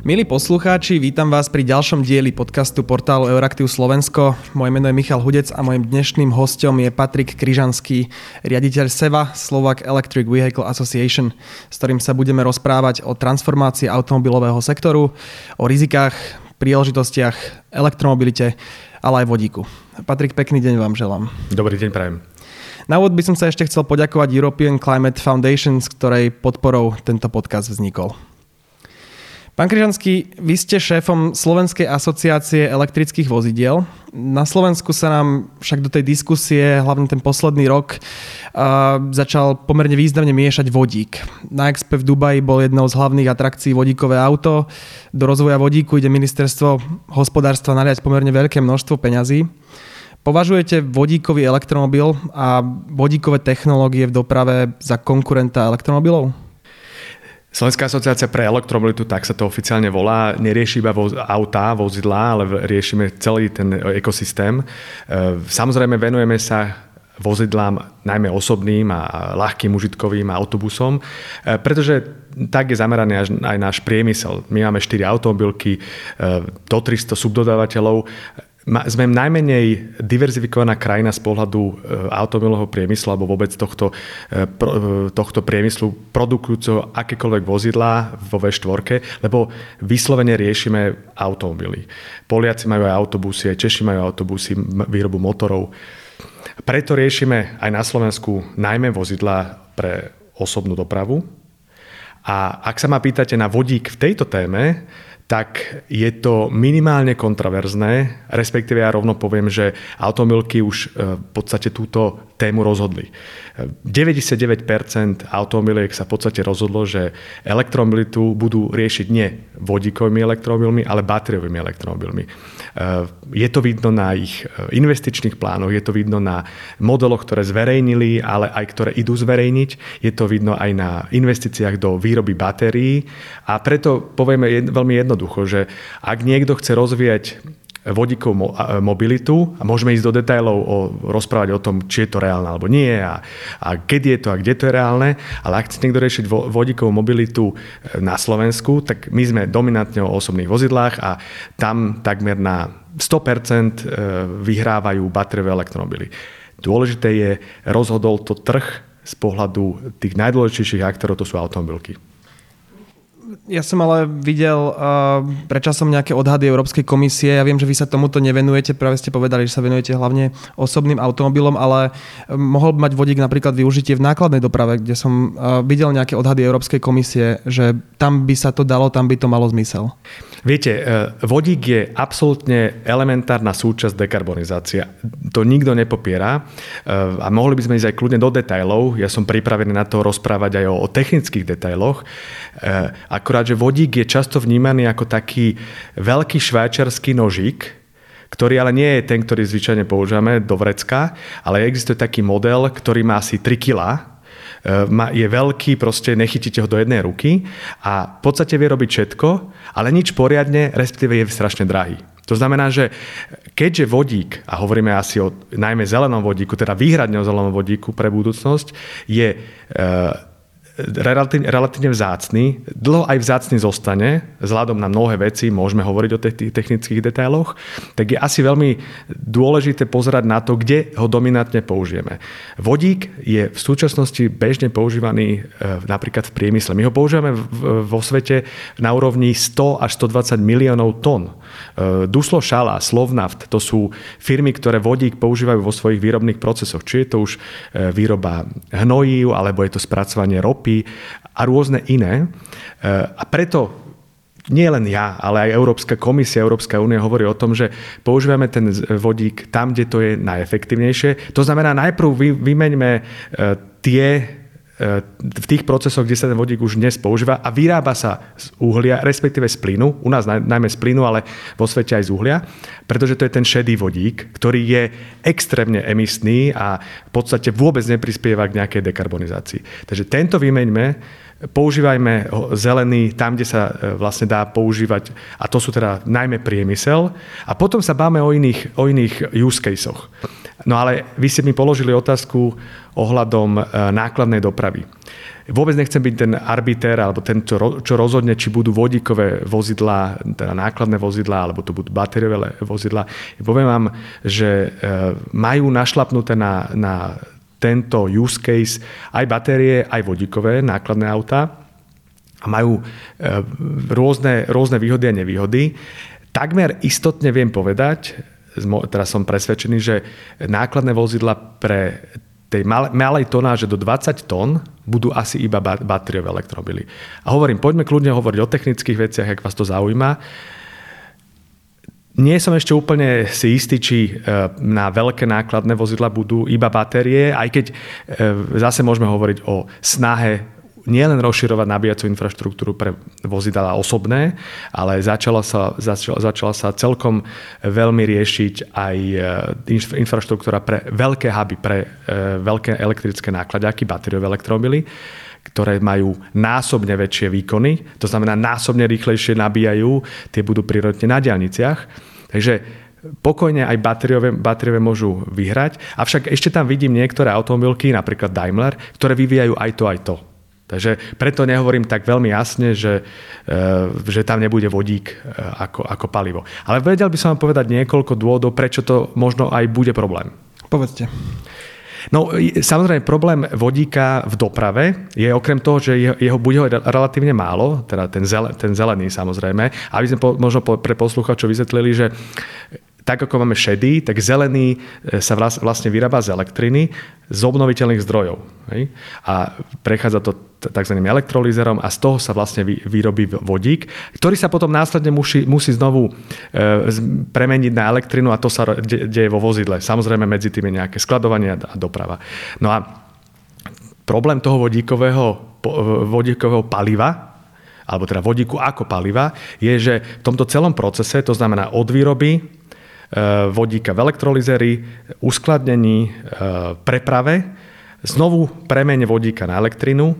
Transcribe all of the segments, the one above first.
Milí poslucháči, vítam vás pri ďalšom dieli podcastu portálu Euraktiv Slovensko. Moje meno je Michal Hudec a mojim dnešným hostom je Patrik Kryžanský, riaditeľ SEVA, Slovak Electric Vehicle Association, s ktorým sa budeme rozprávať o transformácii automobilového sektoru, o rizikách, príležitostiach, elektromobilite, ale aj vodíku. Patrik, pekný deň vám želám. Dobrý deň, prajem. Na úvod by som sa ešte chcel poďakovať European Climate Foundation, s ktorej podporou tento podcast vznikol. Pán Kryžanský, vy ste šéfom Slovenskej asociácie elektrických vozidiel. Na Slovensku sa nám však do tej diskusie, hlavne ten posledný rok, začal pomerne významne miešať vodík. Na Expe v Dubaji bol jednou z hlavných atrakcií vodíkové auto. Do rozvoja vodíku ide ministerstvo hospodárstva naliať pomerne veľké množstvo peňazí. Považujete vodíkový elektromobil a vodíkové technológie v doprave za konkurenta elektromobilov? Slovenská asociácia pre elektromobilitu, tak sa to oficiálne volá, nerieši iba voz, autá, vozidlá, ale riešime celý ten ekosystém. E, samozrejme venujeme sa vozidlám, najmä osobným a ľahkým užitkovým a autobusom, e, pretože tak je zameraný aj náš priemysel. My máme 4 automobilky, e, do 300 subdodávateľov sme najmenej diverzifikovaná krajina z pohľadu e, automobilového priemyslu alebo vôbec tohto, e, e, tohto priemyslu produkujúceho akékoľvek vozidlá vo V4, lebo vyslovene riešime automobily. Poliaci majú aj autobusy, aj Češi majú autobusy, výrobu motorov. Preto riešime aj na Slovensku najmä vozidlá pre osobnú dopravu. A ak sa ma pýtate na vodík v tejto téme, tak je to minimálne kontraverzné, respektíve ja rovno poviem, že automobilky už e, v podstate túto tému rozhodli. 99% automobiliek sa v podstate rozhodlo, že elektromobilitu budú riešiť nie vodíkovými elektromobilmi, ale batériovými elektromobilmi. Je to vidno na ich investičných plánoch, je to vidno na modeloch, ktoré zverejnili, ale aj ktoré idú zverejniť. Je to vidno aj na investíciách do výroby batérií. A preto povieme veľmi jednoducho, že ak niekto chce rozvíjať vodíkovú mobilitu a môžeme ísť do detajlov o, rozprávať o tom, či je to reálne alebo nie a, a kedy je to a kde to je reálne, ale ak chce niekto riešiť vodíkovú mobilitu e, na Slovensku, tak my sme dominantne o osobných vozidlách a tam takmer na 100% e, vyhrávajú batériové elektromobily. Dôležité je, rozhodol to trh z pohľadu tých najdôležitejších aktorov, to sú automobilky. Ja som ale videl uh, predčasom nejaké odhady Európskej komisie. Ja viem, že vy sa tomuto nevenujete, práve ste povedali, že sa venujete hlavne osobným automobilom, ale mohol by mať vodík napríklad využitie v nákladnej doprave, kde som uh, videl nejaké odhady Európskej komisie, že tam by sa to dalo, tam by to malo zmysel. Viete, e, vodík je absolútne elementárna súčasť dekarbonizácia. To nikto nepopiera e, a mohli by sme ísť aj kľudne do detajlov. Ja som pripravený na to rozprávať aj o, technických detailoch. E, akurát, že vodík je často vnímaný ako taký veľký švajčarský nožík, ktorý ale nie je ten, ktorý zvyčajne používame do vrecka, ale existuje taký model, ktorý má asi 3 kg je veľký, proste nechytíte ho do jednej ruky a v podstate vie robiť všetko, ale nič poriadne, respektíve je strašne drahý. To znamená, že keďže vodík, a hovoríme asi o najmä zelenom vodíku, teda výhradne o zelenom vodíku pre budúcnosť, je e, relatívne, relatívne vzácný, dlho aj vzácný zostane, vzhľadom na mnohé veci, môžeme hovoriť o tých technických detailoch, tak je asi veľmi dôležité pozerať na to, kde ho dominantne použijeme. Vodík je v súčasnosti bežne používaný e, napríklad v priemysle. My ho používame vo svete na úrovni 100 až 120 miliónov tón. E, Duslo Šala, Slovnaft, to sú firmy, ktoré vodík používajú vo svojich výrobných procesoch. Či je to už e, výroba hnojív, alebo je to spracovanie ropy, a rôzne iné. E, a preto nie len ja, ale aj Európska komisia, Európska únia hovorí o tom, že používame ten vodík tam, kde to je najefektívnejšie. To znamená, najprv vymeňme tie v tých procesoch, kde sa ten vodík už dnes používa a vyrába sa z uhlia, respektíve z plynu, u nás najmä z plynu, ale vo svete aj z uhlia, pretože to je ten šedý vodík, ktorý je extrémne emisný a v podstate vôbec neprispieva k nejakej dekarbonizácii. Takže tento vymeňme, používajme zelený tam, kde sa e, vlastne dá používať, a to sú teda najmä priemysel, a potom sa báme o iných, o iných use caseoch. No ale vy ste mi položili otázku ohľadom e, nákladnej dopravy. Vôbec nechcem byť ten arbiter alebo ten, čo, rozhodne, či budú vodíkové vozidlá, teda nákladné vozidlá, alebo to budú batériové vozidlá. Poviem vám, že e, majú našlapnuté na, na tento use case aj batérie, aj vodíkové nákladné autá a majú e, rôzne, rôzne výhody a nevýhody. Takmer istotne viem povedať, teraz som presvedčený, že nákladné vozidla pre tej malej tonáže do 20 tón budú asi iba batériové elektromobily. A hovorím, poďme kľudne hovoriť o technických veciach, ak vás to zaujíma. Nie som ešte úplne si istý, či e, na veľké nákladné vozidla budú iba batérie, aj keď e, zase môžeme hovoriť o snahe nielen rozširovať nabíjacú infraštruktúru pre vozidala osobné, ale začala sa, začala, začala sa celkom veľmi riešiť aj e, infraštruktúra pre veľké huby, pre veľké elektrické nákladiaky, batériové elektromily ktoré majú násobne väčšie výkony, to znamená násobne rýchlejšie nabíjajú, tie budú prirodne na diálniciach. Takže pokojne aj batériové, batériové môžu vyhrať, avšak ešte tam vidím niektoré automobilky, napríklad Daimler, ktoré vyvíjajú aj to, aj to. Takže preto nehovorím tak veľmi jasne, že, e, že tam nebude vodík e, ako, ako palivo. Ale vedel by som vám povedať niekoľko dôvodov, prečo to možno aj bude problém. Povedzte. No samozrejme problém vodíka v doprave je okrem toho, že jeho, jeho bude relatívne málo, teda ten, zel, ten zelený samozrejme, aby sme po, možno pre posluchačov vysvetlili, že tak ako máme šedý, tak zelený e, sa vlastne vyrába z elektriny z obnoviteľných zdrojov. A prechádza to tzv. elektrolízerom a z toho sa vlastne vyrobí vodík, ktorý sa potom následne musí, musí znovu e, premeniť na elektrinu a to sa deje vo vozidle. Samozrejme medzi tým je nejaké skladovanie a doprava. No a problém toho vodíkového, vodíkového paliva, alebo teda vodíku ako paliva, je, že v tomto celom procese, to znamená od výroby vodíka v elektrolizery, uskladnení, eh, preprave, znovu premene vodíka na elektrinu,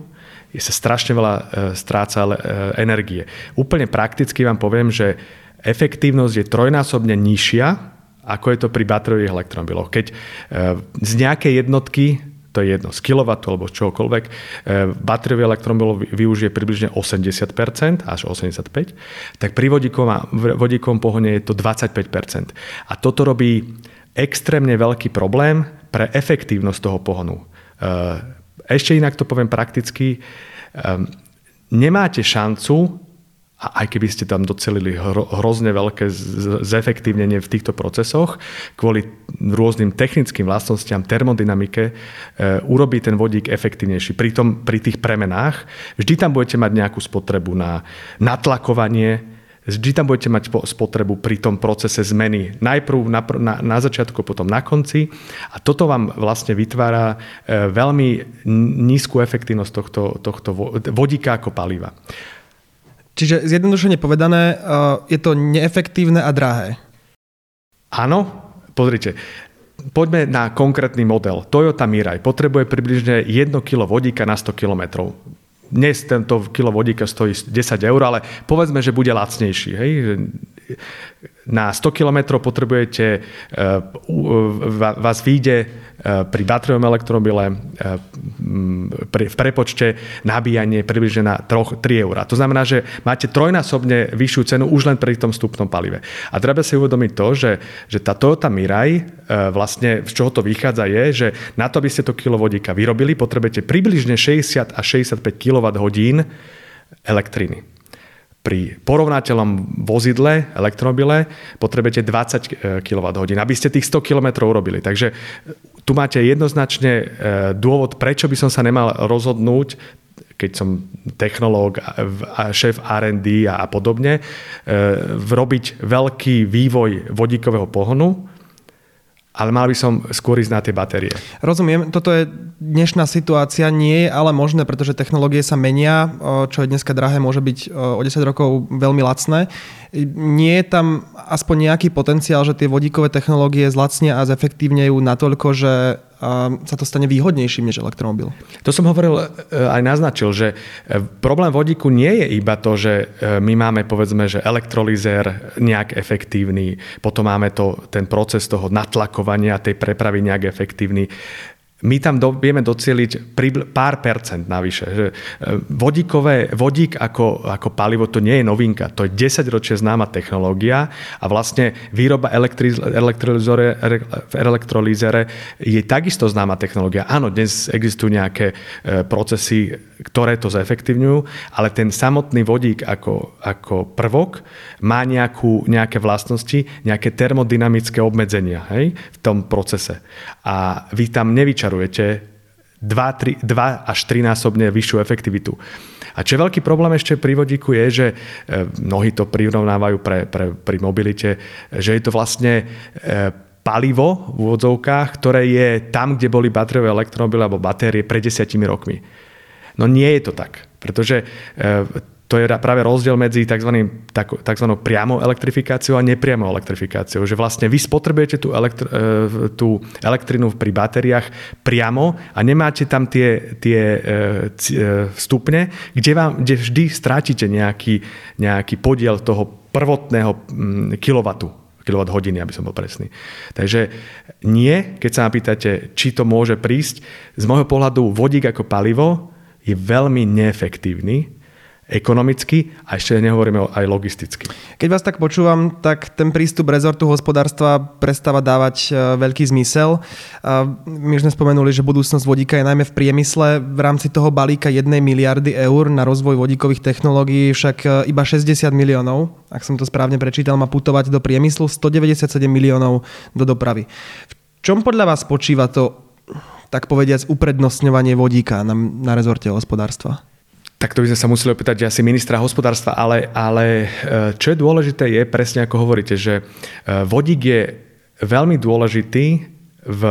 sa strašne veľa eh, stráca energie. Úplne prakticky vám poviem, že efektívnosť je trojnásobne nižšia, ako je to pri batériových elektromobiloch. Keď z nejakej jednotky to je jedno, z kW alebo z čohokoľvek, e, batériový elektromobil využije približne 80% až 85%, tak pri vodíkovom pohone je to 25%. A toto robí extrémne veľký problém pre efektívnosť toho pohonu. E, ešte inak to poviem prakticky, e, nemáte šancu a aj keby ste tam docelili hro, hrozne veľké zefektívnenie v týchto procesoch, kvôli rôznym technickým vlastnostiam, termodynamike, e, urobí ten vodík efektívnejší. Pri, tom, pri tých premenách vždy tam budete mať nejakú spotrebu na natlakovanie, vždy tam budete mať spotrebu pri tom procese zmeny. Najprv na, na, na začiatku, potom na konci. A toto vám vlastne vytvára e, veľmi nízku efektívnosť tohto, tohto vodíka ako paliva. Čiže zjednodušene povedané, uh, je to neefektívne a drahé. Áno, pozrite. Poďme na konkrétny model. Toyota Mirai potrebuje približne 1 kg vodíka na 100 km. Dnes tento kilo vodíka stojí 10 eur, ale povedzme, že bude lacnejší. Hej? Na 100 km potrebujete, uh, vás vyjde pri batériovom elektromobile v prepočte nabíjanie približne na 3, 3 eur. To znamená, že máte trojnásobne vyššiu cenu už len pri tom vstupnom palive. A treba si uvedomiť to, že, že tá Toyota Mirai, e, vlastne z čoho to vychádza je, že na to, aby ste to kilovodíka vyrobili, potrebujete približne 60 až 65 kWh elektriny pri porovnateľom vozidle, elektromobile, potrebujete 20 kWh, aby ste tých 100 km urobili. Takže tu máte jednoznačne e, dôvod, prečo by som sa nemal rozhodnúť keď som technológ šéf R&D a podobne, e, robiť veľký vývoj vodíkového pohonu, ale mal by som skôr ísť na tie batérie. Rozumiem, toto je dnešná situácia, nie je ale možné, pretože technológie sa menia, čo je dneska drahé, môže byť o 10 rokov veľmi lacné. Nie je tam aspoň nejaký potenciál, že tie vodíkové technológie zlacnia a zefektívnejú natoľko, že sa to stane výhodnejším než elektromobil. To som hovoril, aj naznačil, že problém vodíku nie je iba to, že my máme povedzme, že elektrolizér nejak efektívny, potom máme to, ten proces toho natlakovania tej prepravy nejak efektívny my tam do, vieme docieliť pár percent navyše. Že e, vodíkové, vodík ako, ako palivo to nie je novinka, to je 10 ročie známa technológia a vlastne výroba v elektrolízere je takisto známa technológia. Áno, dnes existujú nejaké e, procesy, ktoré to zefektívňujú, ale ten samotný vodík ako, ako prvok má nejakú, nejaké vlastnosti, nejaké termodynamické obmedzenia hej, v tom procese. A vy tam nevyčarujete vyčarujete 2, 3, 2 až 3 násobne vyššiu efektivitu. A čo je veľký problém ešte pri vodíku je, že e, mnohí to prirovnávajú pre, pre, pri mobilite, že je to vlastne e, palivo v úvodzovkách, ktoré je tam, kde boli batériové elektromobily alebo batérie pred desiatimi rokmi. No nie je to tak, pretože e, to je práve rozdiel medzi tzv. tzv. priamou elektrifikáciou a nepriamou elektrifikáciou. Že vlastne vy spotrebujete tú, elektr- e, tú elektrinu pri batériách priamo a nemáte tam tie, tie e, e, stupne, kde, vám, kde vždy strátite nejaký, nejaký podiel toho prvotného mm, kilowattu kilowatt hodiny, aby som bol presný. Takže nie, keď sa ma pýtate, či to môže prísť, z môjho pohľadu vodík ako palivo je veľmi neefektívny ekonomicky a ešte nehovoríme aj logisticky. Keď vás tak počúvam, tak ten prístup rezortu hospodárstva prestáva dávať e, veľký zmysel. My už sme spomenuli, že budúcnosť vodíka je najmä v priemysle. V rámci toho balíka 1 miliardy eur na rozvoj vodíkových technológií však e, iba 60 miliónov, ak som to správne prečítal, má putovať do priemyslu, 197 miliónov do dopravy. V čom podľa vás počíva to tak povediac uprednostňovanie vodíka na, na rezorte hospodárstva? Tak to by sme sa museli opýtať asi ministra hospodárstva, ale, ale e, čo je dôležité je presne ako hovoríte, že e, vodík je veľmi dôležitý v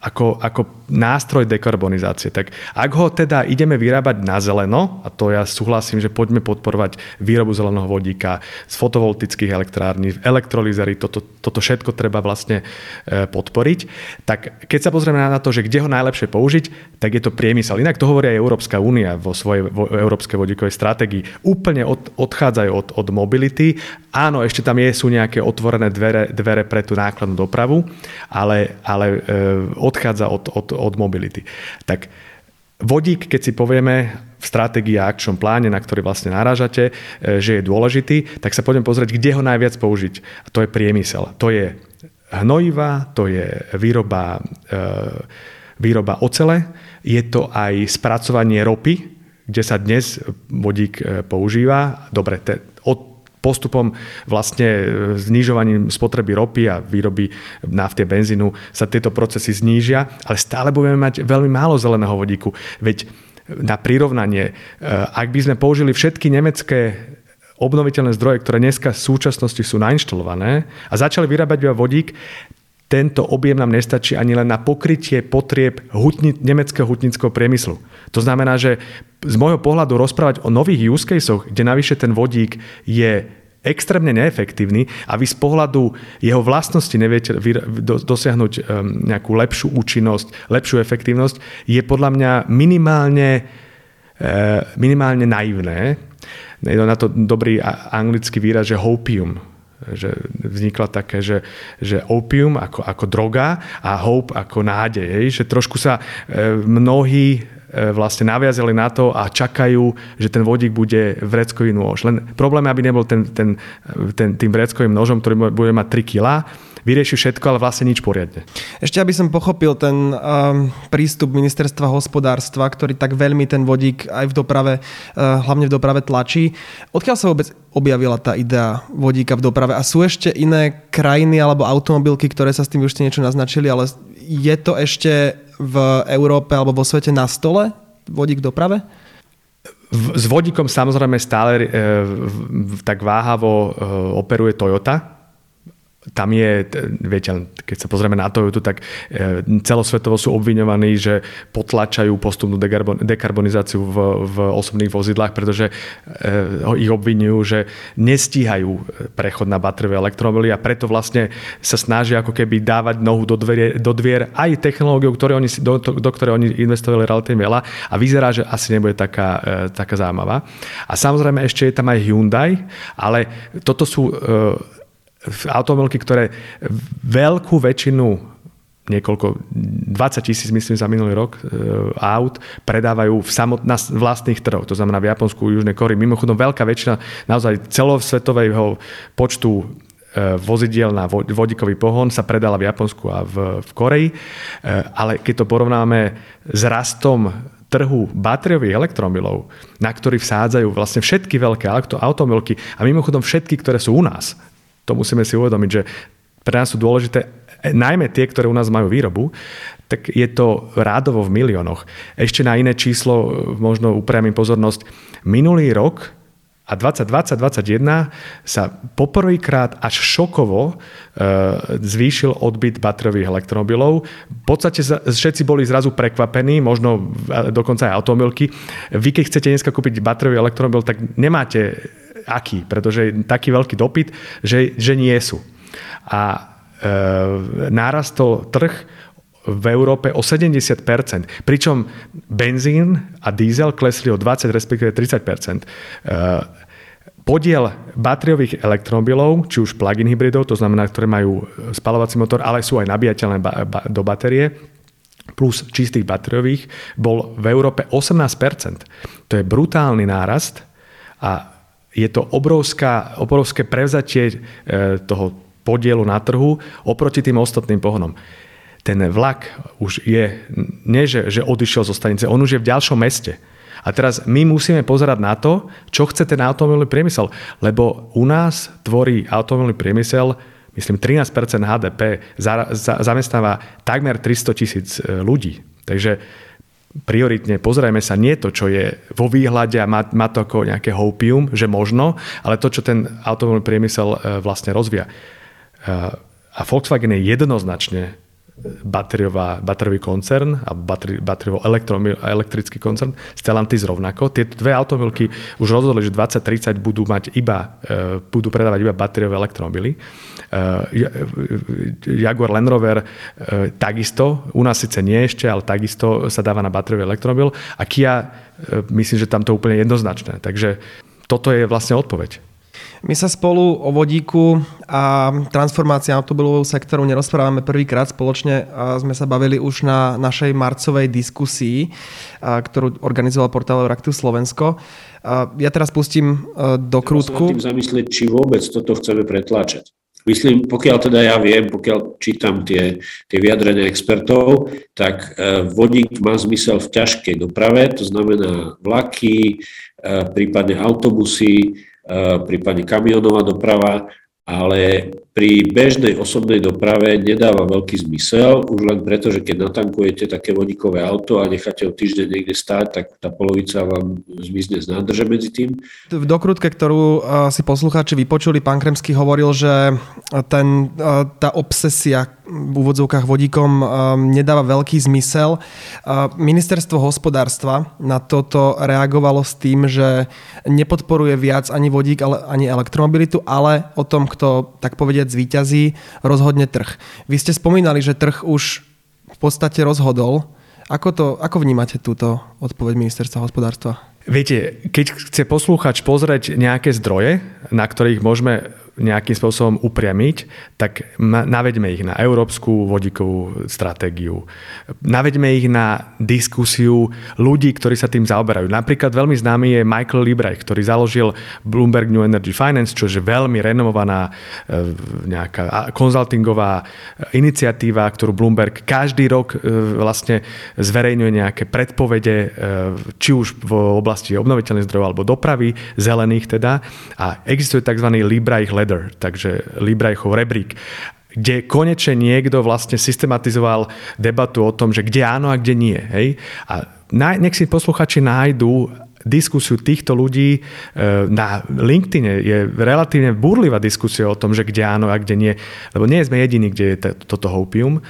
ako, ako nástroj dekarbonizácie. Tak ak ho teda ideme vyrábať na zeleno, a to ja súhlasím, že poďme podporovať výrobu zeleného vodíka z fotovoltických elektrární, elektrolízery, toto, toto všetko treba vlastne e, podporiť, tak keď sa pozrieme na to, že kde ho najlepšie použiť, tak je to priemysel. Inak to hovorí aj Európska únia vo svojej vo, európskej vodíkovej stratégii. Úplne od, odchádzajú od, od mobility. Áno, ešte tam je, sú nejaké otvorené dvere, dvere pre tú nákladnú dopravu, ale, ale e, od odchádza od, od, od mobility. Tak vodík, keď si povieme v stratégii a akčnom pláne, na ktorý vlastne narážate, e, že je dôležitý, tak sa poďme pozrieť, kde ho najviac použiť. A to je priemysel. To je hnojiva, to je výroba, e, výroba ocele, je to aj spracovanie ropy, kde sa dnes vodík e, používa. Dobre, te, od postupom vlastne e, znižovaním spotreby ropy a výroby nafty a benzínu sa tieto procesy znížia, ale stále budeme mať veľmi málo zeleného vodíku. Veď na prirovnanie, e, ak by sme použili všetky nemecké obnoviteľné zdroje, ktoré dneska v súčasnosti sú nainštalované a začali vyrábať iba vodík, tento objem nám nestačí ani len na pokrytie potrieb hutni, nemeckého hutnického priemyslu. To znamená, že z môjho pohľadu rozprávať o nových use caseoch, kde navyše ten vodík je extrémne neefektívny a vy z pohľadu jeho vlastnosti neviete dosiahnuť nejakú lepšiu účinnosť, lepšiu efektívnosť, je podľa mňa minimálne, eh, minimálne naivné. Je na to dobrý anglický výraz, že hopium že vznikla také, že, že opium ako, ako droga a hope ako nádej. Hej? Že trošku sa e, mnohí e, vlastne naviazali na to a čakajú, že ten vodík bude vreckový nôž. Len problém je, aby nebol ten, ten, ten, tým vreckovým nožom, ktorý bude mať 3 kg, vyrieši všetko, ale vlastne nič poriadne. Ešte aby som pochopil ten um, prístup ministerstva hospodárstva, ktorý tak veľmi ten vodík aj v doprave, uh, hlavne v doprave tlačí. Odkiaľ sa vôbec objavila tá idea vodíka v doprave? A sú ešte iné krajiny alebo automobilky, ktoré sa s tým už niečo naznačili, ale je to ešte v Európe alebo vo svete na stole vodík v doprave? S vodíkom samozrejme stále e, tak váhavo e, operuje Toyota, tam je, viete, keď sa pozrieme na Toyota, tak e, celosvetovo sú obviňovaní, že potlačajú postupnú dekarbonizáciu v, v osobných vozidlách, pretože e, ich obvinujú, že nestíhajú prechod na batériové elektromobily a preto vlastne sa snažia ako keby dávať nohu do, dvere, do dvier aj technológiu, ktoré oni, do, do ktorej oni investovali relatívne veľa a vyzerá, že asi nebude taká, e, taká zaujímavá. A samozrejme ešte je tam aj Hyundai, ale toto sú automobilky, ktoré veľkú väčšinu niekoľko, 20 tisíc myslím za minulý rok e, aut predávajú v samot, na vlastných trhoch, to znamená v Japonsku, Južnej Kórii. Mimochodom veľká väčšina naozaj celosvetového počtu e, vozidiel na vodíkový pohon sa predala v Japonsku a v, v Koreji, e, ale keď to porovnáme s rastom trhu batériových elektromobilov, na ktorý vsádzajú vlastne všetky veľké automobilky a mimochodom všetky, ktoré sú u nás, to musíme si uvedomiť, že pre nás sú dôležité najmä tie, ktoré u nás majú výrobu, tak je to rádovo v miliónoch. Ešte na iné číslo možno upriamím pozornosť. Minulý rok a 2020-2021 sa poprvýkrát až šokovo e, zvýšil odbyt batériových elektromobilov. V podstate všetci boli zrazu prekvapení, možno dokonca aj automobilky. Vy, keď chcete dneska kúpiť batériový elektromobil, tak nemáte aký, pretože je taký veľký dopyt, že, že nie sú. A e, nárastol trh v Európe o 70%, pričom benzín a diesel klesli o 20, respektíve 30%. E, podiel batériových elektromobilov, či už plug-in hybridov, to znamená, ktoré majú spalovací motor, ale sú aj nabíjateľné ba- ba- do batérie, plus čistých batériových, bol v Európe 18%. To je brutálny nárast a je to obrovská, obrovské prevzatie e, toho podielu na trhu oproti tým ostatným pohonom. Ten vlak už je, nie že, že odišiel zo stanice, on už je v ďalšom meste. A teraz my musíme pozerať na to, čo chce ten automobilový priemysel. Lebo u nás tvorí automobilový priemysel, myslím, 13% HDP, za, za, zamestnáva takmer 300 tisíc e, ľudí. Takže prioritne pozrieme sa nie to, čo je vo výhľade a má, má to ako nejaké hopium, že možno, ale to, čo ten automobilový priemysel e, vlastne rozvíja. E, a Volkswagen je jednoznačne batériová, batériový koncern a batériovo elektrický koncern. Stellantis rovnako. Tieto dve automobilky už rozhodli, že 2030 budú mať iba, e, budú predávať iba batériové elektromobily. E, Jaguar Land Rover e, takisto, u nás síce nie ešte, ale takisto sa dáva na batériový elektromobil a Kia, myslím, že tam to úplne jednoznačné. Takže toto je vlastne odpoveď. My sa spolu o vodíku a transformácii automobilového sektoru nerozprávame prvýkrát spoločne. Sme sa bavili už na našej marcovej diskusii, ktorú organizoval portál Euraktiv Slovensko. Ja teraz pustím do krútku. Treba sa zamyslieť, či vôbec toto chceme pretláčať. Myslím, pokiaľ teda ja viem, pokiaľ čítam tie, tie vyjadrenia expertov, tak e, vodík má zmysel v ťažkej doprave, to znamená vlaky, e, prípadne autobusy, prípadne kamionová doprava, ale pri bežnej osobnej doprave nedáva veľký zmysel, už len preto, že keď natankujete také vodíkové auto a necháte ho týždeň niekde stáť, tak tá polovica vám zmizne z nádrže medzi tým. V dokrutke, ktorú eh, si poslucháči vypočuli, pán Kremský hovoril, že ten, eh, tá obsesia v úvodzovkách vodíkom um, nedáva veľký zmysel. Ministerstvo hospodárstva na toto reagovalo s tým, že nepodporuje viac ani vodík, ale ani elektromobilitu, ale o tom, kto tak povediať zvíťazí, rozhodne trh. Vy ste spomínali, že trh už v podstate rozhodol. Ako, to, ako vnímate túto odpoveď ministerstva hospodárstva? Viete, keď chce poslúchač pozrieť nejaké zdroje, na ktorých môžeme nejakým spôsobom upriamiť, tak naveďme ich na európsku vodíkovú stratégiu. Naveďme ich na diskusiu ľudí, ktorí sa tým zaoberajú. Napríklad veľmi známy je Michael Liebrecht, ktorý založil Bloomberg New Energy Finance, čo je veľmi renomovaná e, nejaká konzultingová iniciatíva, ktorú Bloomberg každý rok e, vlastne zverejňuje nejaké predpovede, e, či už v oblasti obnoviteľných zdrojov alebo dopravy, zelených teda. A existuje tzv. Liebrecht ladder, takže Librajchov rebrík kde konečne niekto vlastne systematizoval debatu o tom, že kde áno a kde nie. Hej? A nech si posluchači nájdú diskusiu týchto ľudí na LinkedIn je relatívne burlivá diskusia o tom, že kde áno a kde nie, lebo nie sme jediní, kde je toto hopium.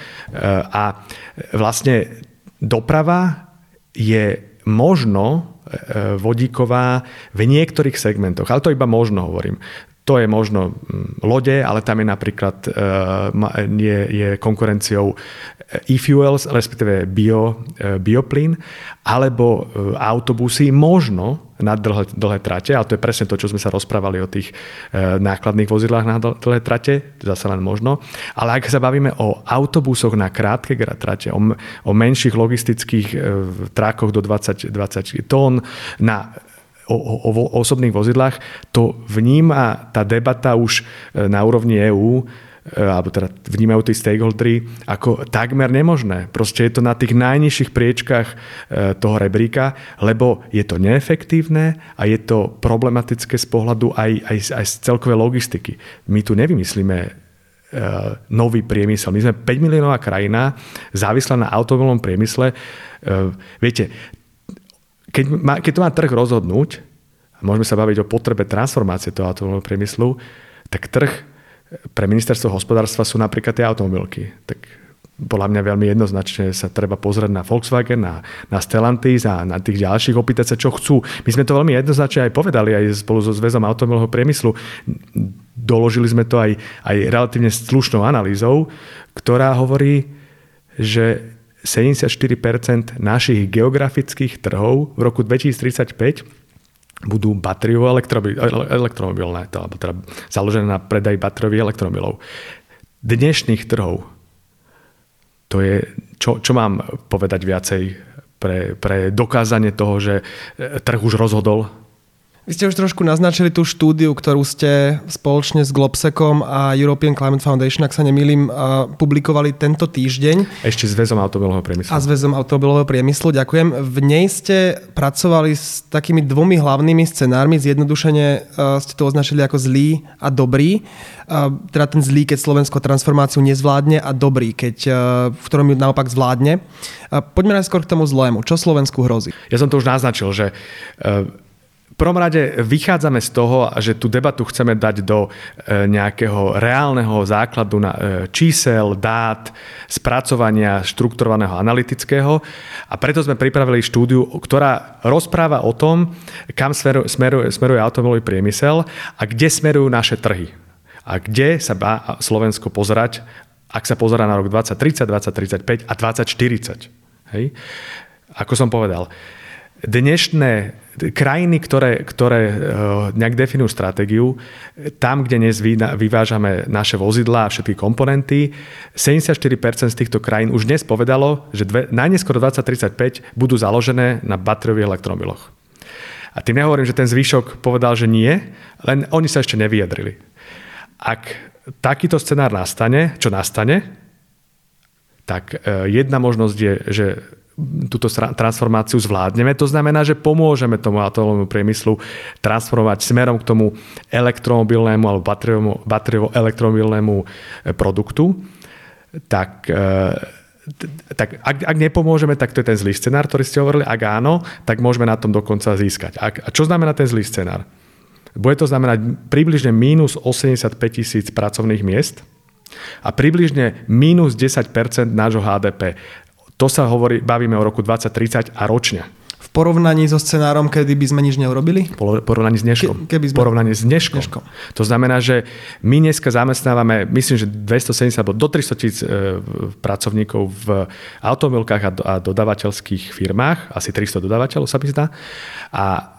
A vlastne doprava je možno vodíková v niektorých segmentoch, ale to iba možno hovorím. To je možno mm, lode, ale tam je napríklad je, je konkurenciou e-fuels, respektíve bio, e, bioplyn, alebo e, autobusy možno na dlhé, dlhé trate, ale to je presne to, čo sme sa rozprávali o tých e, nákladných vozidlách na dlhé trate, zase len možno. Ale ak sa bavíme o autobusoch na krátke trate, o, o menších logistických trákoch do 20, 20 tón, na o, o, o osobných vozidlách, to vníma tá debata už na úrovni EÚ E, alebo teda vnímajú tí stakeholdery ako takmer nemožné. Proste je to na tých najnižších priečkách e, toho rebríka, lebo je to neefektívne a je to problematické z pohľadu aj, aj, aj z celkovej logistiky. My tu nevymyslíme e, nový priemysel. My sme 5 miliónová krajina, závislá na automobilovom priemysle. Viete, keď, má, keď to má trh rozhodnúť, a môžeme sa baviť o potrebe transformácie toho automobilového priemyslu, tak trh pre ministerstvo hospodárstva sú napríklad tie automobilky. Tak podľa mňa veľmi jednoznačne sa treba pozrieť na Volkswagen, na, na Stellantis a na tých ďalších, opýtať sa, čo chcú. My sme to veľmi jednoznačne aj povedali, aj spolu so Zväzom automobilového priemyslu. Doložili sme to aj, aj relatívne slušnou analýzou, ktorá hovorí, že 74% našich geografických trhov v roku 2035 budú batériovo elektromobilné, teda založené na predaj batériových elektromobilov. Dnešných trhov, to je, čo, čo mám povedať viacej pre, pre dokázanie toho, že trh už rozhodol vy ste už trošku naznačili tú štúdiu, ktorú ste spoločne s Globsekom a European Climate Foundation, ak sa nemýlim, publikovali tento týždeň. Ešte s väzom automobilového priemyslu. A s väzom automobilového priemyslu, ďakujem. V nej ste pracovali s takými dvomi hlavnými scenármi. Zjednodušene ste to označili ako zlý a dobrý. Teda ten zlý, keď Slovensko transformáciu nezvládne a dobrý, keď, v ktorom ju naopak zvládne. Poďme najskôr k tomu zlému. Čo Slovensku hrozí? Ja som to už naznačil, že prvom rade vychádzame z toho, že tú debatu chceme dať do e, nejakého reálneho základu na e, čísel, dát, spracovania štrukturovaného analytického a preto sme pripravili štúdiu, ktorá rozpráva o tom, kam smeruje, smeruje, automobilový priemysel a kde smerujú naše trhy. A kde sa má Slovensko pozerať, ak sa pozera na rok 2030, 2035 a 2040. Hej? Ako som povedal, dnešné krajiny, ktoré, ktoré eh, nejak definujú stratégiu, tam, kde dnes vyvážame naše vozidlá a všetky komponenty, 74% z týchto krajín už dnes povedalo, že dve, najneskôr 2035 budú založené na batériových elektromobiloch. A tým nehovorím, že ten zvyšok povedal, že nie, len oni sa ešte nevyjadrili. Ak takýto scenár nastane, čo nastane, tak eh, jedna možnosť je, že túto transformáciu zvládneme. To znamená, že pomôžeme tomu atomovému priemyslu transformovať smerom k tomu elektromobilnému alebo batériovo-elektromobilnému e, produktu. Tak, e, tak ak, ak nepomôžeme, tak to je ten zlý scenár, ktorý ste hovorili. Ak áno, tak môžeme na tom dokonca získať. A čo znamená ten zlý scenár? Bude to znamenať približne mínus 85 tisíc pracovných miest, a približne mínus 10% nášho HDP. To sa hovorí, bavíme o roku 2030 a ročne. V porovnaní so scenárom, kedy by sme nič neurobili? Porovnaní s dneškom. Ke, keby sme... porovnaní s dneškom. dneškom. To znamená, že my dneska zamestnávame, myslím, že 270 alebo do 300 tisíc e, pracovníkov v automobilkách a, a dodavateľských firmách, asi 300 dodavateľov sa mi zdá. A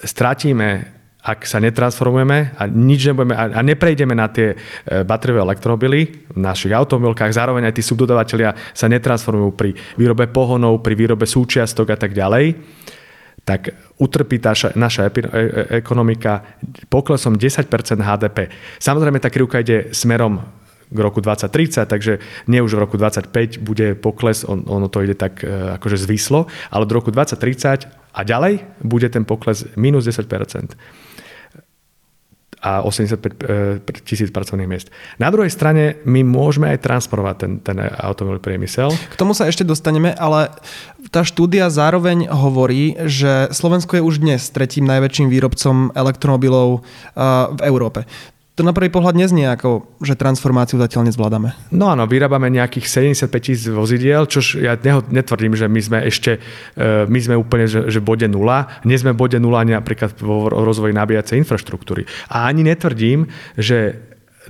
stratíme ak sa netransformujeme a nič nebudeme a neprejdeme na tie e, batériové elektromobily v našich automobilkách, zároveň aj tí subdodavatelia sa netransformujú pri výrobe pohonov, pri výrobe súčiastok a tak ďalej, tak utrpí tá naša e, e, ekonomika poklesom 10% HDP. Samozrejme, tá krivka ide smerom k roku 2030, takže nie už v roku 2025 bude pokles, on, ono to ide tak akože zvislo, ale do roku 2030 a ďalej bude ten pokles minus 10% a 85 e, tisíc pracovných miest. Na druhej strane my môžeme aj transformovať ten, ten automobilový priemysel. K tomu sa ešte dostaneme, ale tá štúdia zároveň hovorí, že Slovensko je už dnes tretím najväčším výrobcom elektromobilov v Európe to na prvý pohľad neznie ako, že transformáciu zatiaľ nezvládame. No áno, vyrábame nejakých 75 tisíc vozidiel, čo ja netvrdím, že my sme ešte, e, my sme úplne že, že bode nula. Nie sme bode nula ani napríklad vo rozvoji nabíjacej infraštruktúry. A ani netvrdím, že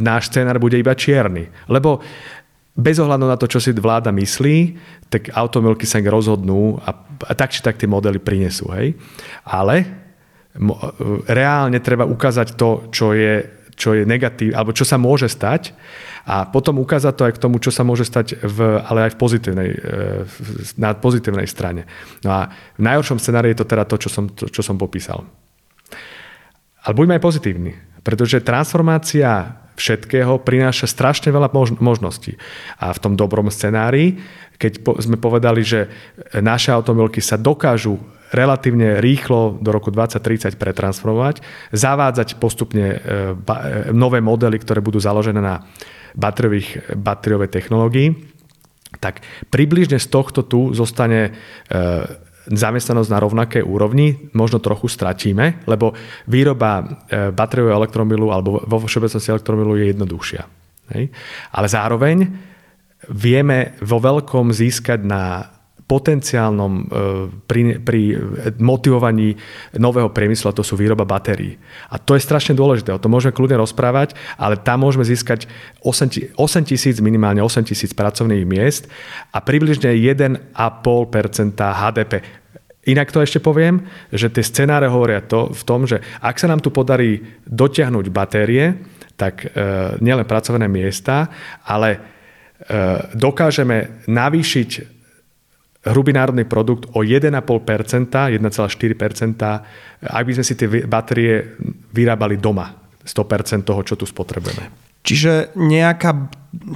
náš scenár bude iba čierny. Lebo bez ohľadu na to, čo si vláda myslí, tak automobilky sa rozhodnú a, a tak či tak tie modely prinesú. Hej? Ale mo, reálne treba ukázať to, čo je čo je negatív, alebo čo sa môže stať a potom ukázať to aj k tomu, čo sa môže stať, v, ale aj v pozitívnej, e, na pozitívnej strane. No a v najhoršom scenári je to teda to, čo som, to, čo som popísal. Ale buďme aj pozitívni, pretože transformácia všetkého prináša strašne veľa možností. A v tom dobrom scenári, keď sme povedali, že naše automobilky sa dokážu relatívne rýchlo do roku 2030 pretransformovať, zavádzať postupne e, e, nové modely, ktoré budú založené na batériovej technológii, tak približne z tohto tu zostane e, zamestnanosť na rovnakej úrovni, možno trochu stratíme, lebo výroba batériového elektromobilu alebo vo všeobecnosti elektromobilu je jednoduchšia. Hej? Ale zároveň vieme vo veľkom získať na potenciálnom e, pri, pri motivovaní nového priemyslu, a to sú výroba batérií. A to je strašne dôležité, o tom môžeme kľudne rozprávať, ale tam môžeme získať 8 tisíc, minimálne 8 tisíc pracovných miest a približne 1,5% HDP. Inak to ešte poviem, že tie scenáre hovoria to v tom, že ak sa nám tu podarí dotiahnuť batérie, tak e, nielen pracovné miesta, ale e, dokážeme navýšiť hrubý národný produkt o 1,5%, 1,4%, ak by sme si tie batérie vyrábali doma. 100% toho, čo tu spotrebujeme. Čiže nejaká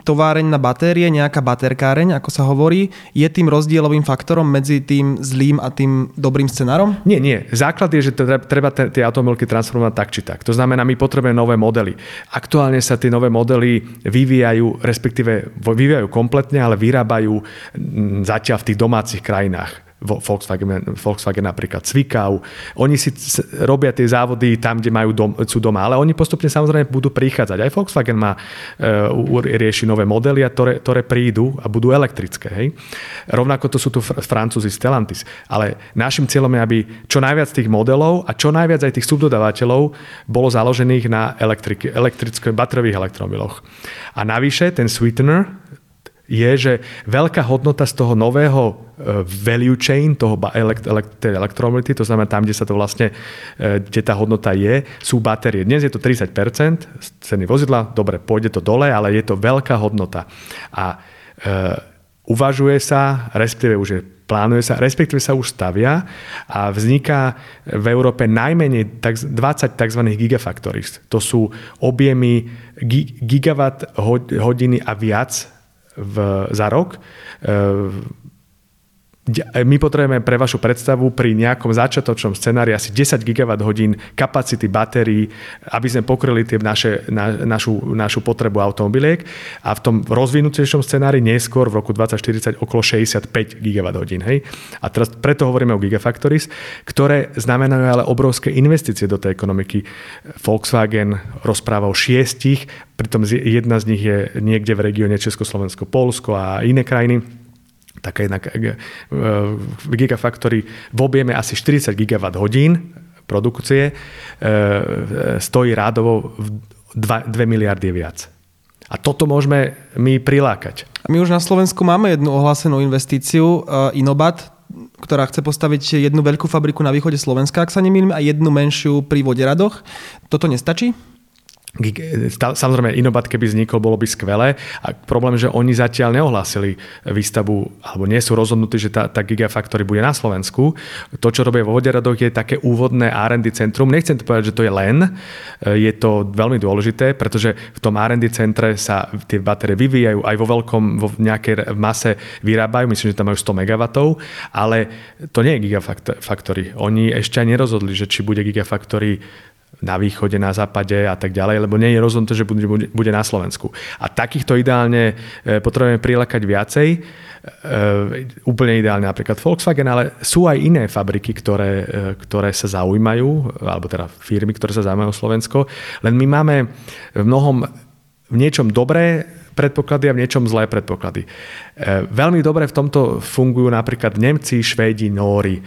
továreň na batérie, nejaká baterkáreň, ako sa hovorí, je tým rozdielovým faktorom medzi tým zlým a tým dobrým scenárom? Nie, nie. Základ je, že treba tie automobilky transformovať tak či tak. To znamená, my potrebujeme nové modely. Aktuálne sa tie nové modely vyvíjajú, respektíve vyvíjajú kompletne, ale vyrábajú zatiaľ v tých domácich krajinách. Volkswagen, Volkswagen napríklad Cvikau. Oni si robia tie závody tam, kde majú dom, sú doma, ale oni postupne samozrejme budú prichádzať. Aj Volkswagen má, uh, rieši nové modely, ktoré, ktoré prídu a budú elektrické. Hej? Rovnako to sú tu fr- Francúzi Stellantis. Ale našim cieľom je, aby čo najviac tých modelov a čo najviac aj tých subdodávateľov bolo založených na elektrických batrových elektromobiloch. A navyše ten sweetener, je, že veľká hodnota z toho nového e, value chain, toho elekt, elekt, elektromobility, to znamená tam, kde sa to vlastne, e, kde tá hodnota je, sú batérie. Dnes je to 30% ceny vozidla, dobre, pôjde to dole, ale je to veľká hodnota. A e, uvažuje sa, respektíve už je plánuje sa, respektíve sa už stavia a vzniká v Európe najmenej 20 tzv. gigafactories. To sú objemy gigawatt hodiny a viac v, za rok. E, my potrebujeme pre vašu predstavu pri nejakom začiatočnom scenári asi 10 GWh kapacity batérií, aby sme pokryli tie naše, na, našu, našu potrebu automobiliek a v tom rozvinutejšom scenári neskôr v roku 2040 okolo 65 GWh. Hej? A teraz preto hovoríme o Gigafactories, ktoré znamenajú ale obrovské investície do tej ekonomiky. Volkswagen rozpráva o šiestich, pritom jedna z nich je niekde v regióne Československo, Polsko a iné krajiny taká jedna e, Gigafactory v objeme asi 40 gigawatt hodín produkcie e, stojí rádovo 2, 2 miliardy viac. A toto môžeme my prilákať. My už na Slovensku máme jednu ohlásenú investíciu, e, Inobat, ktorá chce postaviť jednu veľkú fabriku na východe Slovenska, ak sa nemýlim, a jednu menšiu pri Voderadoch. Toto nestačí? Samozrejme, Inobat, keby vznikol, bolo by skvelé. A problém, že oni zatiaľ neohlásili výstavbu, alebo nie sú rozhodnutí, že tá, tá Gigafactory bude na Slovensku. To, čo robia vo Voderadoch, je také úvodné R&D centrum. Nechcem to povedať, že to je len. Je to veľmi dôležité, pretože v tom R&D centre sa tie batérie vyvíjajú, aj vo veľkom, vo nejakej mase vyrábajú. Myslím, že tam majú 100 MW, ale to nie je Gigafactory. Oni ešte aj nerozhodli, že či bude Gigafactory na východe, na západe a tak ďalej, lebo nie je rozhodnuté, že bude, bude na Slovensku. A takýchto ideálne e, potrebujeme prilákať viacej. E, úplne ideálne napríklad Volkswagen, ale sú aj iné fabriky, ktoré, e, ktoré sa zaujímajú, alebo teda firmy, ktoré sa zaujímajú o Slovensko. Len my máme v mnohom v niečom dobré predpoklady a v niečom zlé predpoklady. Veľmi dobre v tomto fungujú napríklad Nemci, Švédi, Nóri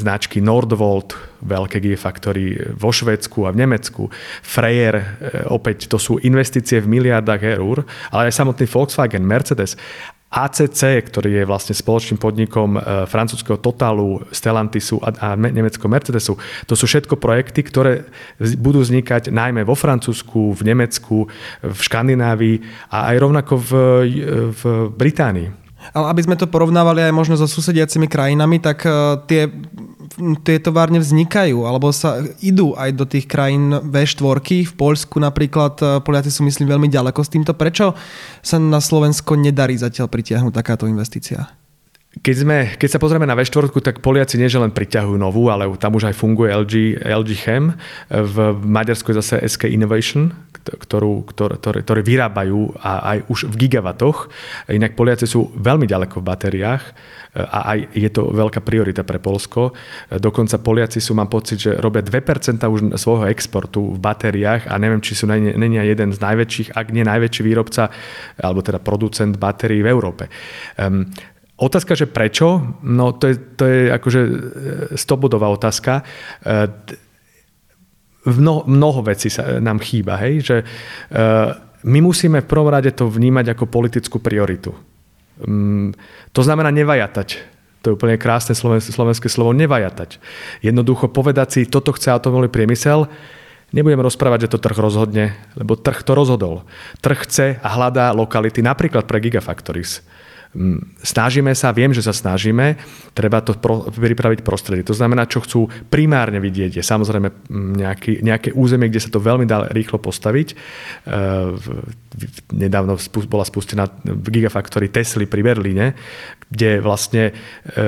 značky Nordvolt, veľké gigafactory vo Švedsku a v Nemecku, Freyer, e, opäť to sú investície v miliardách eur, ale aj samotný Volkswagen, Mercedes. ACC, ktorý je vlastne spoločným podnikom e, francúzského Totalu, Stellantisu a, a nemeckého Mercedesu. To sú všetko projekty, ktoré budú vznikať najmä vo Francúzsku, v Nemecku, v Škandinávii a aj rovnako v, v Británii. Ale aby sme to porovnávali aj možno so susediacimi krajinami, tak e, tie, tie továrne vznikajú, alebo sa idú aj do tých krajín V4. V Poľsku napríklad e, Poliaci sú myslím veľmi ďaleko s týmto. Prečo sa na Slovensko nedarí zatiaľ pritiahnuť takáto investícia? Keď, sme, keď sa pozrieme na V4, tak Poliaci nie že len priťahujú novú, ale tam už aj funguje LG, LG Chem. V Maďarsku je zase SK Innovation, ktorú, ktoré, ktoré vyrábajú a aj už v gigawatoch. Inak Poliaci sú veľmi ďaleko v batériách a aj je to veľká priorita pre Polsko. Dokonca Poliaci sú, mám pocit, že robia 2% už svojho exportu v batériách a neviem, či sú není jeden z najväčších, ak nie najväčší výrobca, alebo teda producent batérií v Európe. Um, Otázka, že prečo? No to je, to je akože e, stobodová otázka. E, mnoho, mnoho vecí sa nám chýba, hej? že e, my musíme v prvom rade to vnímať ako politickú prioritu. Mm, to znamená nevajatať. To je úplne krásne slovenské slovo, nevajatať. Jednoducho povedať si, toto chce automobilový priemysel, Nebudem rozprávať, že to trh rozhodne, lebo trh to rozhodol. Trh chce a hľadá lokality napríklad pre Gigafactories snažíme sa, viem, že sa snažíme, treba to pro, pripraviť prostredie. To znamená, čo chcú primárne vidieť, je samozrejme mm, nejaký, nejaké územie, kde sa to veľmi dá rýchlo postaviť. E, nedávno bola spustená v Gigafactory Tesly pri Berlíne, kde vlastne e,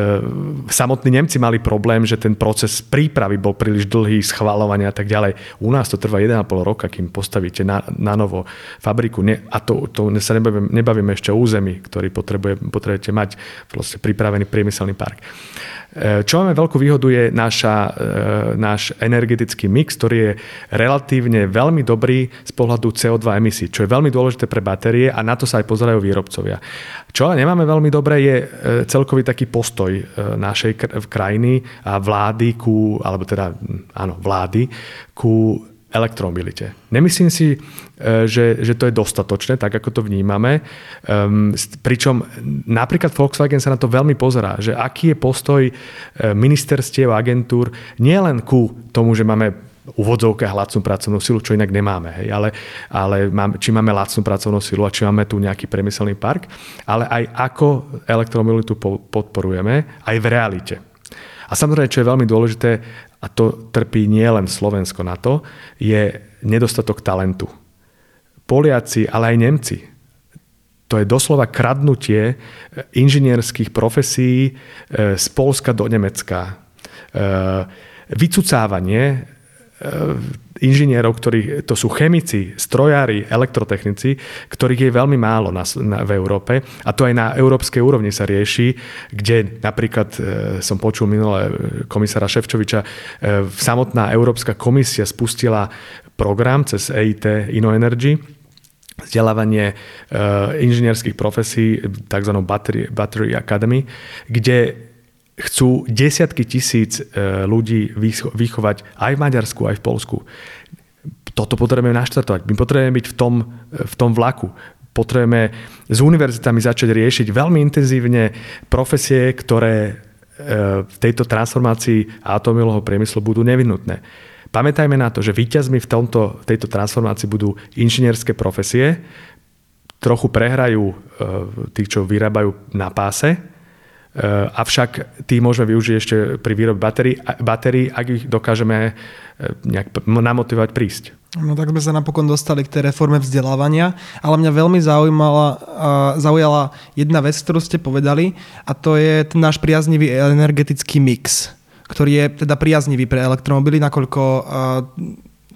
samotní Nemci mali problém, že ten proces prípravy bol príliš dlhý, schvalovania a tak ďalej. U nás to trvá 1,5 roka, kým postavíte na, na novo fabriku. Ne, a to, to sa nebavíme, nebavíme ešte o území, ktorý potrebuje, potrebujete mať vlastne pripravený priemyselný park. E, čo máme veľkú výhodu je naša, e, náš energetický mix, ktorý je relatívne veľmi dobrý z pohľadu CO2 emisí, čo je veľmi dôležité pre batérie a na to sa aj pozerajú výrobcovia. Čo ale nemáme veľmi dobré je e, celkový taký postoj našej krajiny a vlády ku, alebo teda áno, vlády ku elektromobilite. Nemyslím si, e, že, že to je dostatočné, tak ako to vnímame. Um, pričom napríklad Volkswagen sa na to veľmi pozerá, že aký je postoj e, ministerstiev agentúr nielen ku tomu, že máme úvodzovkách lacnú pracovnú silu, čo inak nemáme. Hej, ale, ale máme, či máme lacnú pracovnú silu a či máme tu nejaký priemyselný park, ale aj ako elektromobilitu podporujeme aj v realite. A samozrejme, čo je veľmi dôležité, a to trpí nie len Slovensko na to, je nedostatok talentu. Poliaci, ale aj Nemci. To je doslova kradnutie inžinierských profesí e, z Polska do Nemecka. E, vycucávanie e, inžinierov, ktorí to sú chemici, strojári, elektrotechnici, ktorých je veľmi málo na, na, v Európe a to aj na európskej úrovni sa rieši, kde napríklad e, som počul minulé e, komisára Ševčoviča, e, samotná Európska komisia spustila program cez EIT InnoEnergy, vzdelávanie inžinierských profesí, tzv. Battery, Battery Academy, kde chcú desiatky tisíc e, ľudí vychovať aj v Maďarsku, aj v Polsku. Toto potrebujeme naštartovať. My potrebujeme byť v tom, e, v tom vlaku. Potrebujeme s univerzitami začať riešiť veľmi intenzívne profesie, ktoré e, v tejto transformácii atomového priemyslu budú nevinutné. Pamätajme na to, že víťazmi v, tomto, tejto transformácii budú inžinierské profesie, trochu prehrajú tých, čo vyrábajú na páse, avšak tí môžeme využiť ešte pri výrobe batérií ak ich dokážeme eh, nejak namotivovať prísť. No tak sme sa napokon dostali k tej reforme vzdelávania, ale mňa veľmi zaujímala, zaujala jedna vec, ktorú ste povedali a to je ten náš priaznivý energetický mix. ktorý je teda priaznivý pre elektromobily, nakoľko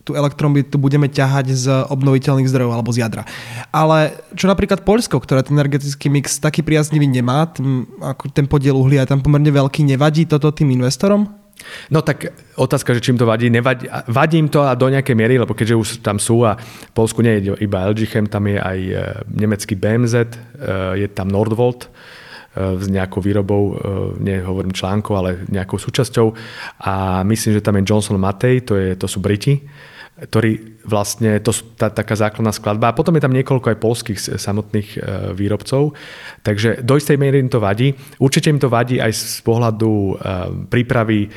tú elektromobilitu budeme ťahať z obnoviteľných zdrojov alebo z jadra. Ale čo napríklad Poľsko, ktoré ten energetický mix taký priaznivý nemá, tým, ako ten podiel uhlia je tam pomerne veľký, nevadí toto tým investorom? No tak otázka, že čím to vadí, nevadí, vadí im to a do nejakej miery, lebo keďže už tam sú a v Polsku nie je iba LG Chem, tam je aj e, nemecký BMZ, e, je tam Nordvolt, e, s nejakou výrobou, nehovorím článkou, ale nejakou súčasťou. A myslím, že tam je Johnson Matej, to, je, to sú Briti ktorý vlastne, to tá, taká základná skladba. A potom je tam niekoľko aj polských samotných e, výrobcov. Takže do istej miery im to vadí. Určite im to vadí aj z pohľadu e, prípravy e,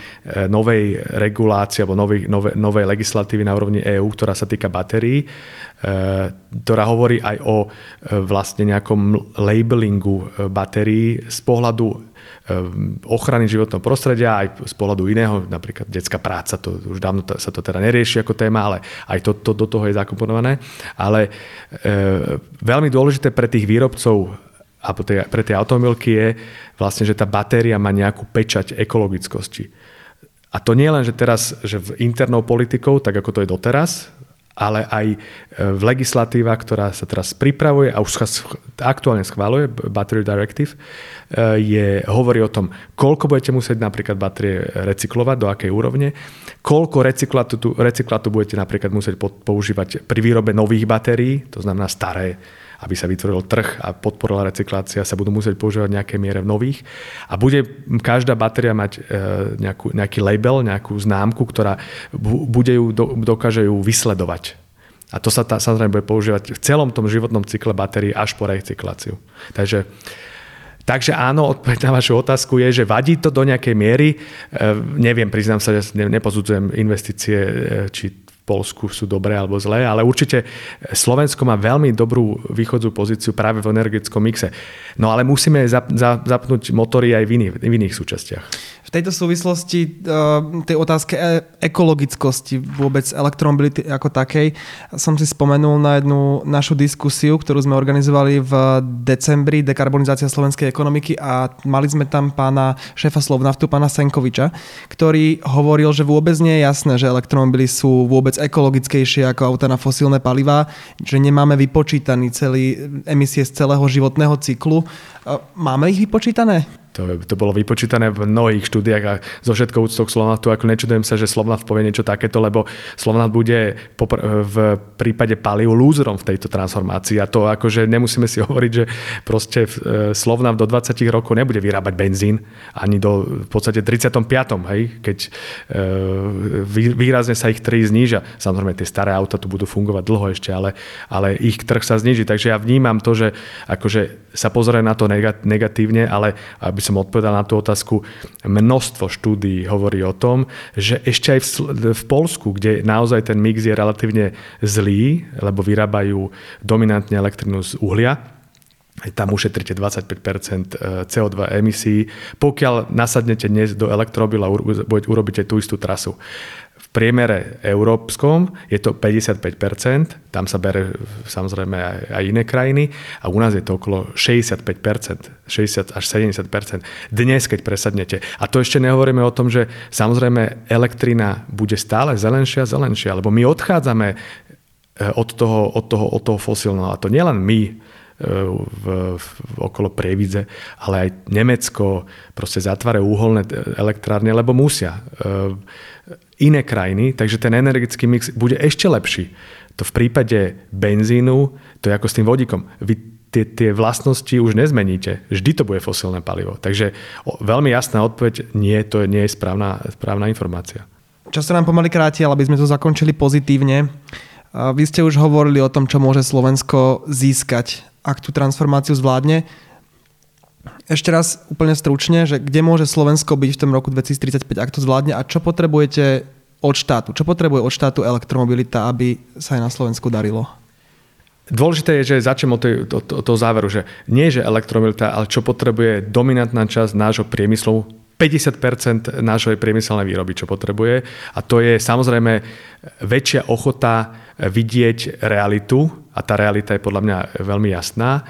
novej regulácie alebo novej, novej, novej legislatívy na úrovni EÚ, ktorá sa týka batérií, ktorá hovorí aj o vlastne nejakom labelingu batérií z pohľadu ochrany životného prostredia, aj z pohľadu iného, napríklad detská práca, to už dávno sa to teda nerieši ako téma, ale aj to, to do toho je zakomponované. Ale e, veľmi dôležité pre tých výrobcov a pre tie automobilky je vlastne, že tá batéria má nejakú pečať ekologickosti. A to nie len, že teraz, že v internou politikou, tak ako to je doteraz, ale aj e, v legislatíva, ktorá sa teraz pripravuje a už aktuálne schváluje, Battery Directive, e, je, hovorí o tom, koľko budete musieť napríklad batérie recyklovať, do akej úrovne, koľko recyklátu, recyklátu budete napríklad musieť používať pri výrobe nových batérií, to znamená staré aby sa vytvoril trh a podporila recyklácia, sa budú musieť používať nejaké miere v nových. A bude každá batéria mať e, nejakú, nejaký label, nejakú známku, ktorá bude ju, dokáže ju vysledovať. A to sa tá, samozrejme bude používať v celom tom životnom cykle batérií až po recykláciu. Takže Takže áno, odpoveď na vašu otázku je, že vadí to do nejakej miery. E, neviem, priznám sa, že nepozudzujem investície, e, či Polsku sú dobré alebo zlé, ale určite Slovensko má veľmi dobrú východzú pozíciu práve v energetickom mixe. No ale musíme zap, zap, zapnúť motory aj v iných, v iných súčastiach. V tejto súvislosti uh, tej otázke e- ekologickosti vôbec elektromobility ako takej som si spomenul na jednu našu diskusiu, ktorú sme organizovali v decembri, dekarbonizácia slovenskej ekonomiky a mali sme tam pána šéfa Slovnaftu, pána Senkoviča, ktorý hovoril, že vôbec nie je jasné, že elektromobily sú vôbec ekologickejšie ako auta na fosílne palivá, že nemáme vypočítaný celý emisie z celého životného cyklu. Máme ich vypočítané? To, to bolo vypočítané v mnohých štúdiách a zo všetkou úctou k Slovnatu, ako nečudujem sa, že Slovnat povie niečo takéto, lebo Slovnat bude v prípade palív lúzerom v tejto transformácii a to akože nemusíme si hovoriť, že proste e, Slovnat do 20 rokov nebude vyrábať benzín ani do v podstate 35. Hej, keď e, výrazne sa ich trhy znížia. Samozrejme, tie staré auta tu budú fungovať dlho ešte, ale, ale ich trh sa zníži. Takže ja vnímam to, že akože sa pozrie na to negatívne, ale aby by som odpovedal na tú otázku, množstvo štúdií hovorí o tom, že ešte aj v, v Polsku, kde naozaj ten mix je relatívne zlý, lebo vyrábajú dominantne elektrinu z uhlia, tam ušetríte 25% e, CO2 emisí. Pokiaľ nasadnete dnes do elektrobila, urobíte tú istú trasu priemere európskom je to 55%, tam sa bere samozrejme aj, aj iné krajiny a u nás je to okolo 65%, 60 až 70%. Dnes, keď presadnete. A to ešte nehovoríme o tom, že samozrejme elektrina bude stále zelenšia, zelenšia, lebo my odchádzame e, od toho, od toho, od toho fosílneho. A to nielen my, e, v, v, okolo Prievidze, ale aj Nemecko proste zatvárajú uholné elektrárne, lebo musia. E, iné krajiny, takže ten energetický mix bude ešte lepší. To v prípade benzínu, to je ako s tým vodíkom. Vy tie, tie vlastnosti už nezmeníte. Vždy to bude fosilné palivo. Takže veľmi jasná odpoveď, nie, to nie je správna, správna informácia. Čas sa nám pomaly kráti, ale aby sme to zakončili pozitívne. Vy ste už hovorili o tom, čo môže Slovensko získať, ak tú transformáciu zvládne. Ešte raz úplne stručne, že kde môže Slovensko byť v tom roku 2035, ak to zvládne a čo potrebujete od štátu? Čo potrebuje od štátu elektromobilita, aby sa aj na Slovensku darilo? Dôležité je, že začnem od toho, to, záveru, že nie že elektromobilita, ale čo potrebuje dominantná časť nášho priemyslu, 50% nášho priemyselnej výroby, čo potrebuje. A to je samozrejme väčšia ochota vidieť realitu, a tá realita je podľa mňa veľmi jasná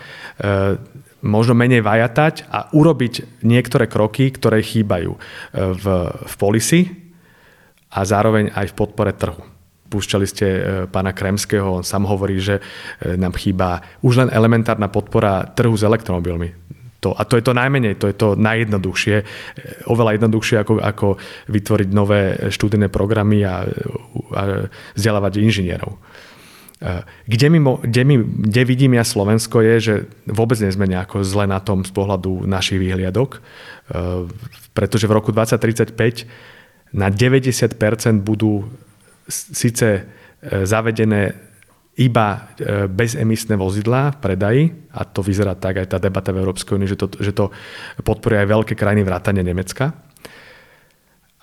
možno menej vajatať a urobiť niektoré kroky, ktoré chýbajú v, v policy a zároveň aj v podpore trhu. Púšťali ste pána Kremského, on sám hovorí, že nám chýba už len elementárna podpora trhu s elektromobilmi to, a to je to najmenej, to je to najjednoduchšie, oveľa jednoduchšie ako, ako vytvoriť nové študijné programy a, a vzdelávať inžinierov. Kde, mi, kde, mi, kde vidím ja Slovensko je, že vôbec nie sme nejako zle na tom z pohľadu našich výhliadok, pretože v roku 2035 na 90% budú síce zavedené iba bezemisné vozidlá v predaji a to vyzerá tak aj tá debata v Európskej únii, že to, že to podporuje aj veľké krajiny vrátane Nemecka.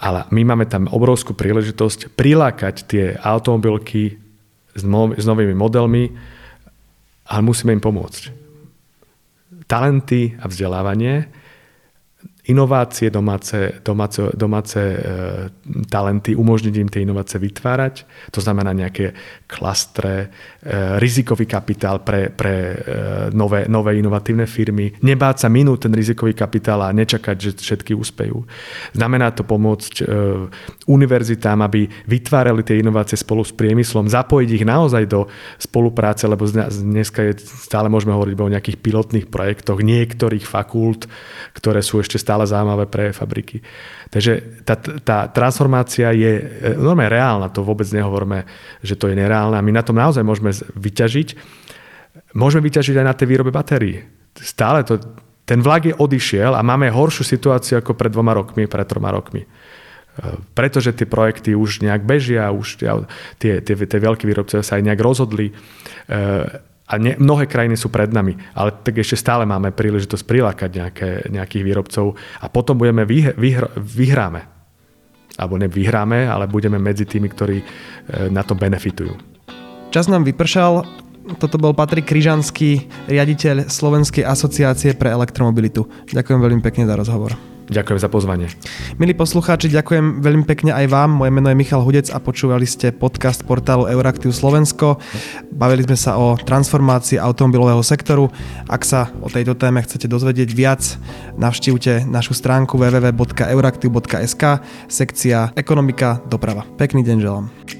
Ale my máme tam obrovskú príležitosť prilákať tie automobilky s, no, novými modelmi, ale musíme im pomôcť. Talenty a vzdelávanie inovácie, domáce, domáce, domáce e, talenty, umožniť im tie inovácie vytvárať. To znamená nejaké klastre, e, rizikový kapitál pre, pre e, nové, nové inovatívne firmy. Nebáť sa minúť ten rizikový kapitál a nečakať, že všetky úspejú. Znamená to pomôcť e, univerzitám, aby vytvárali tie inovácie spolu s priemyslom, zapojiť ich naozaj do spolupráce, lebo dneska je, stále môžeme hovoriť o nejakých pilotných projektoch niektorých fakult, ktoré sú ešte stále zaujímavé pre fabriky. Takže tá, tá transformácia je e, normálne reálna, to vôbec nehovoríme, že to je nereálne a my na tom naozaj môžeme vyťažiť. Môžeme vyťažiť aj na tej výrobe batérií. Stále to, ten vlak je odišiel a máme horšiu situáciu ako pred dvoma rokmi, pred troma rokmi. E, pretože tie projekty už nejak bežia, už tie, tie, tie veľké výrobcovia sa aj nejak rozhodli. A ne, mnohé krajiny sú pred nami, ale tak ešte stále máme príležitosť prilákať nejaké, nejakých výrobcov a potom budeme vyhr, vyhr, vyhráme. Alebo nevyhráme, ale budeme medzi tými, ktorí e, na to benefitujú. Čas nám vypršal. Toto bol Patrik Kryžanský, riaditeľ Slovenskej asociácie pre elektromobilitu. Ďakujem veľmi pekne za rozhovor. Ďakujem za pozvanie. Milí poslucháči, ďakujem veľmi pekne aj vám. Moje meno je Michal Hudec a počúvali ste podcast portálu Euraktiv Slovensko. Bavili sme sa o transformácii automobilového sektoru. Ak sa o tejto téme chcete dozvedieť viac, navštívte našu stránku www.euraktiv.sk sekcia ekonomika, doprava. Pekný deň želám.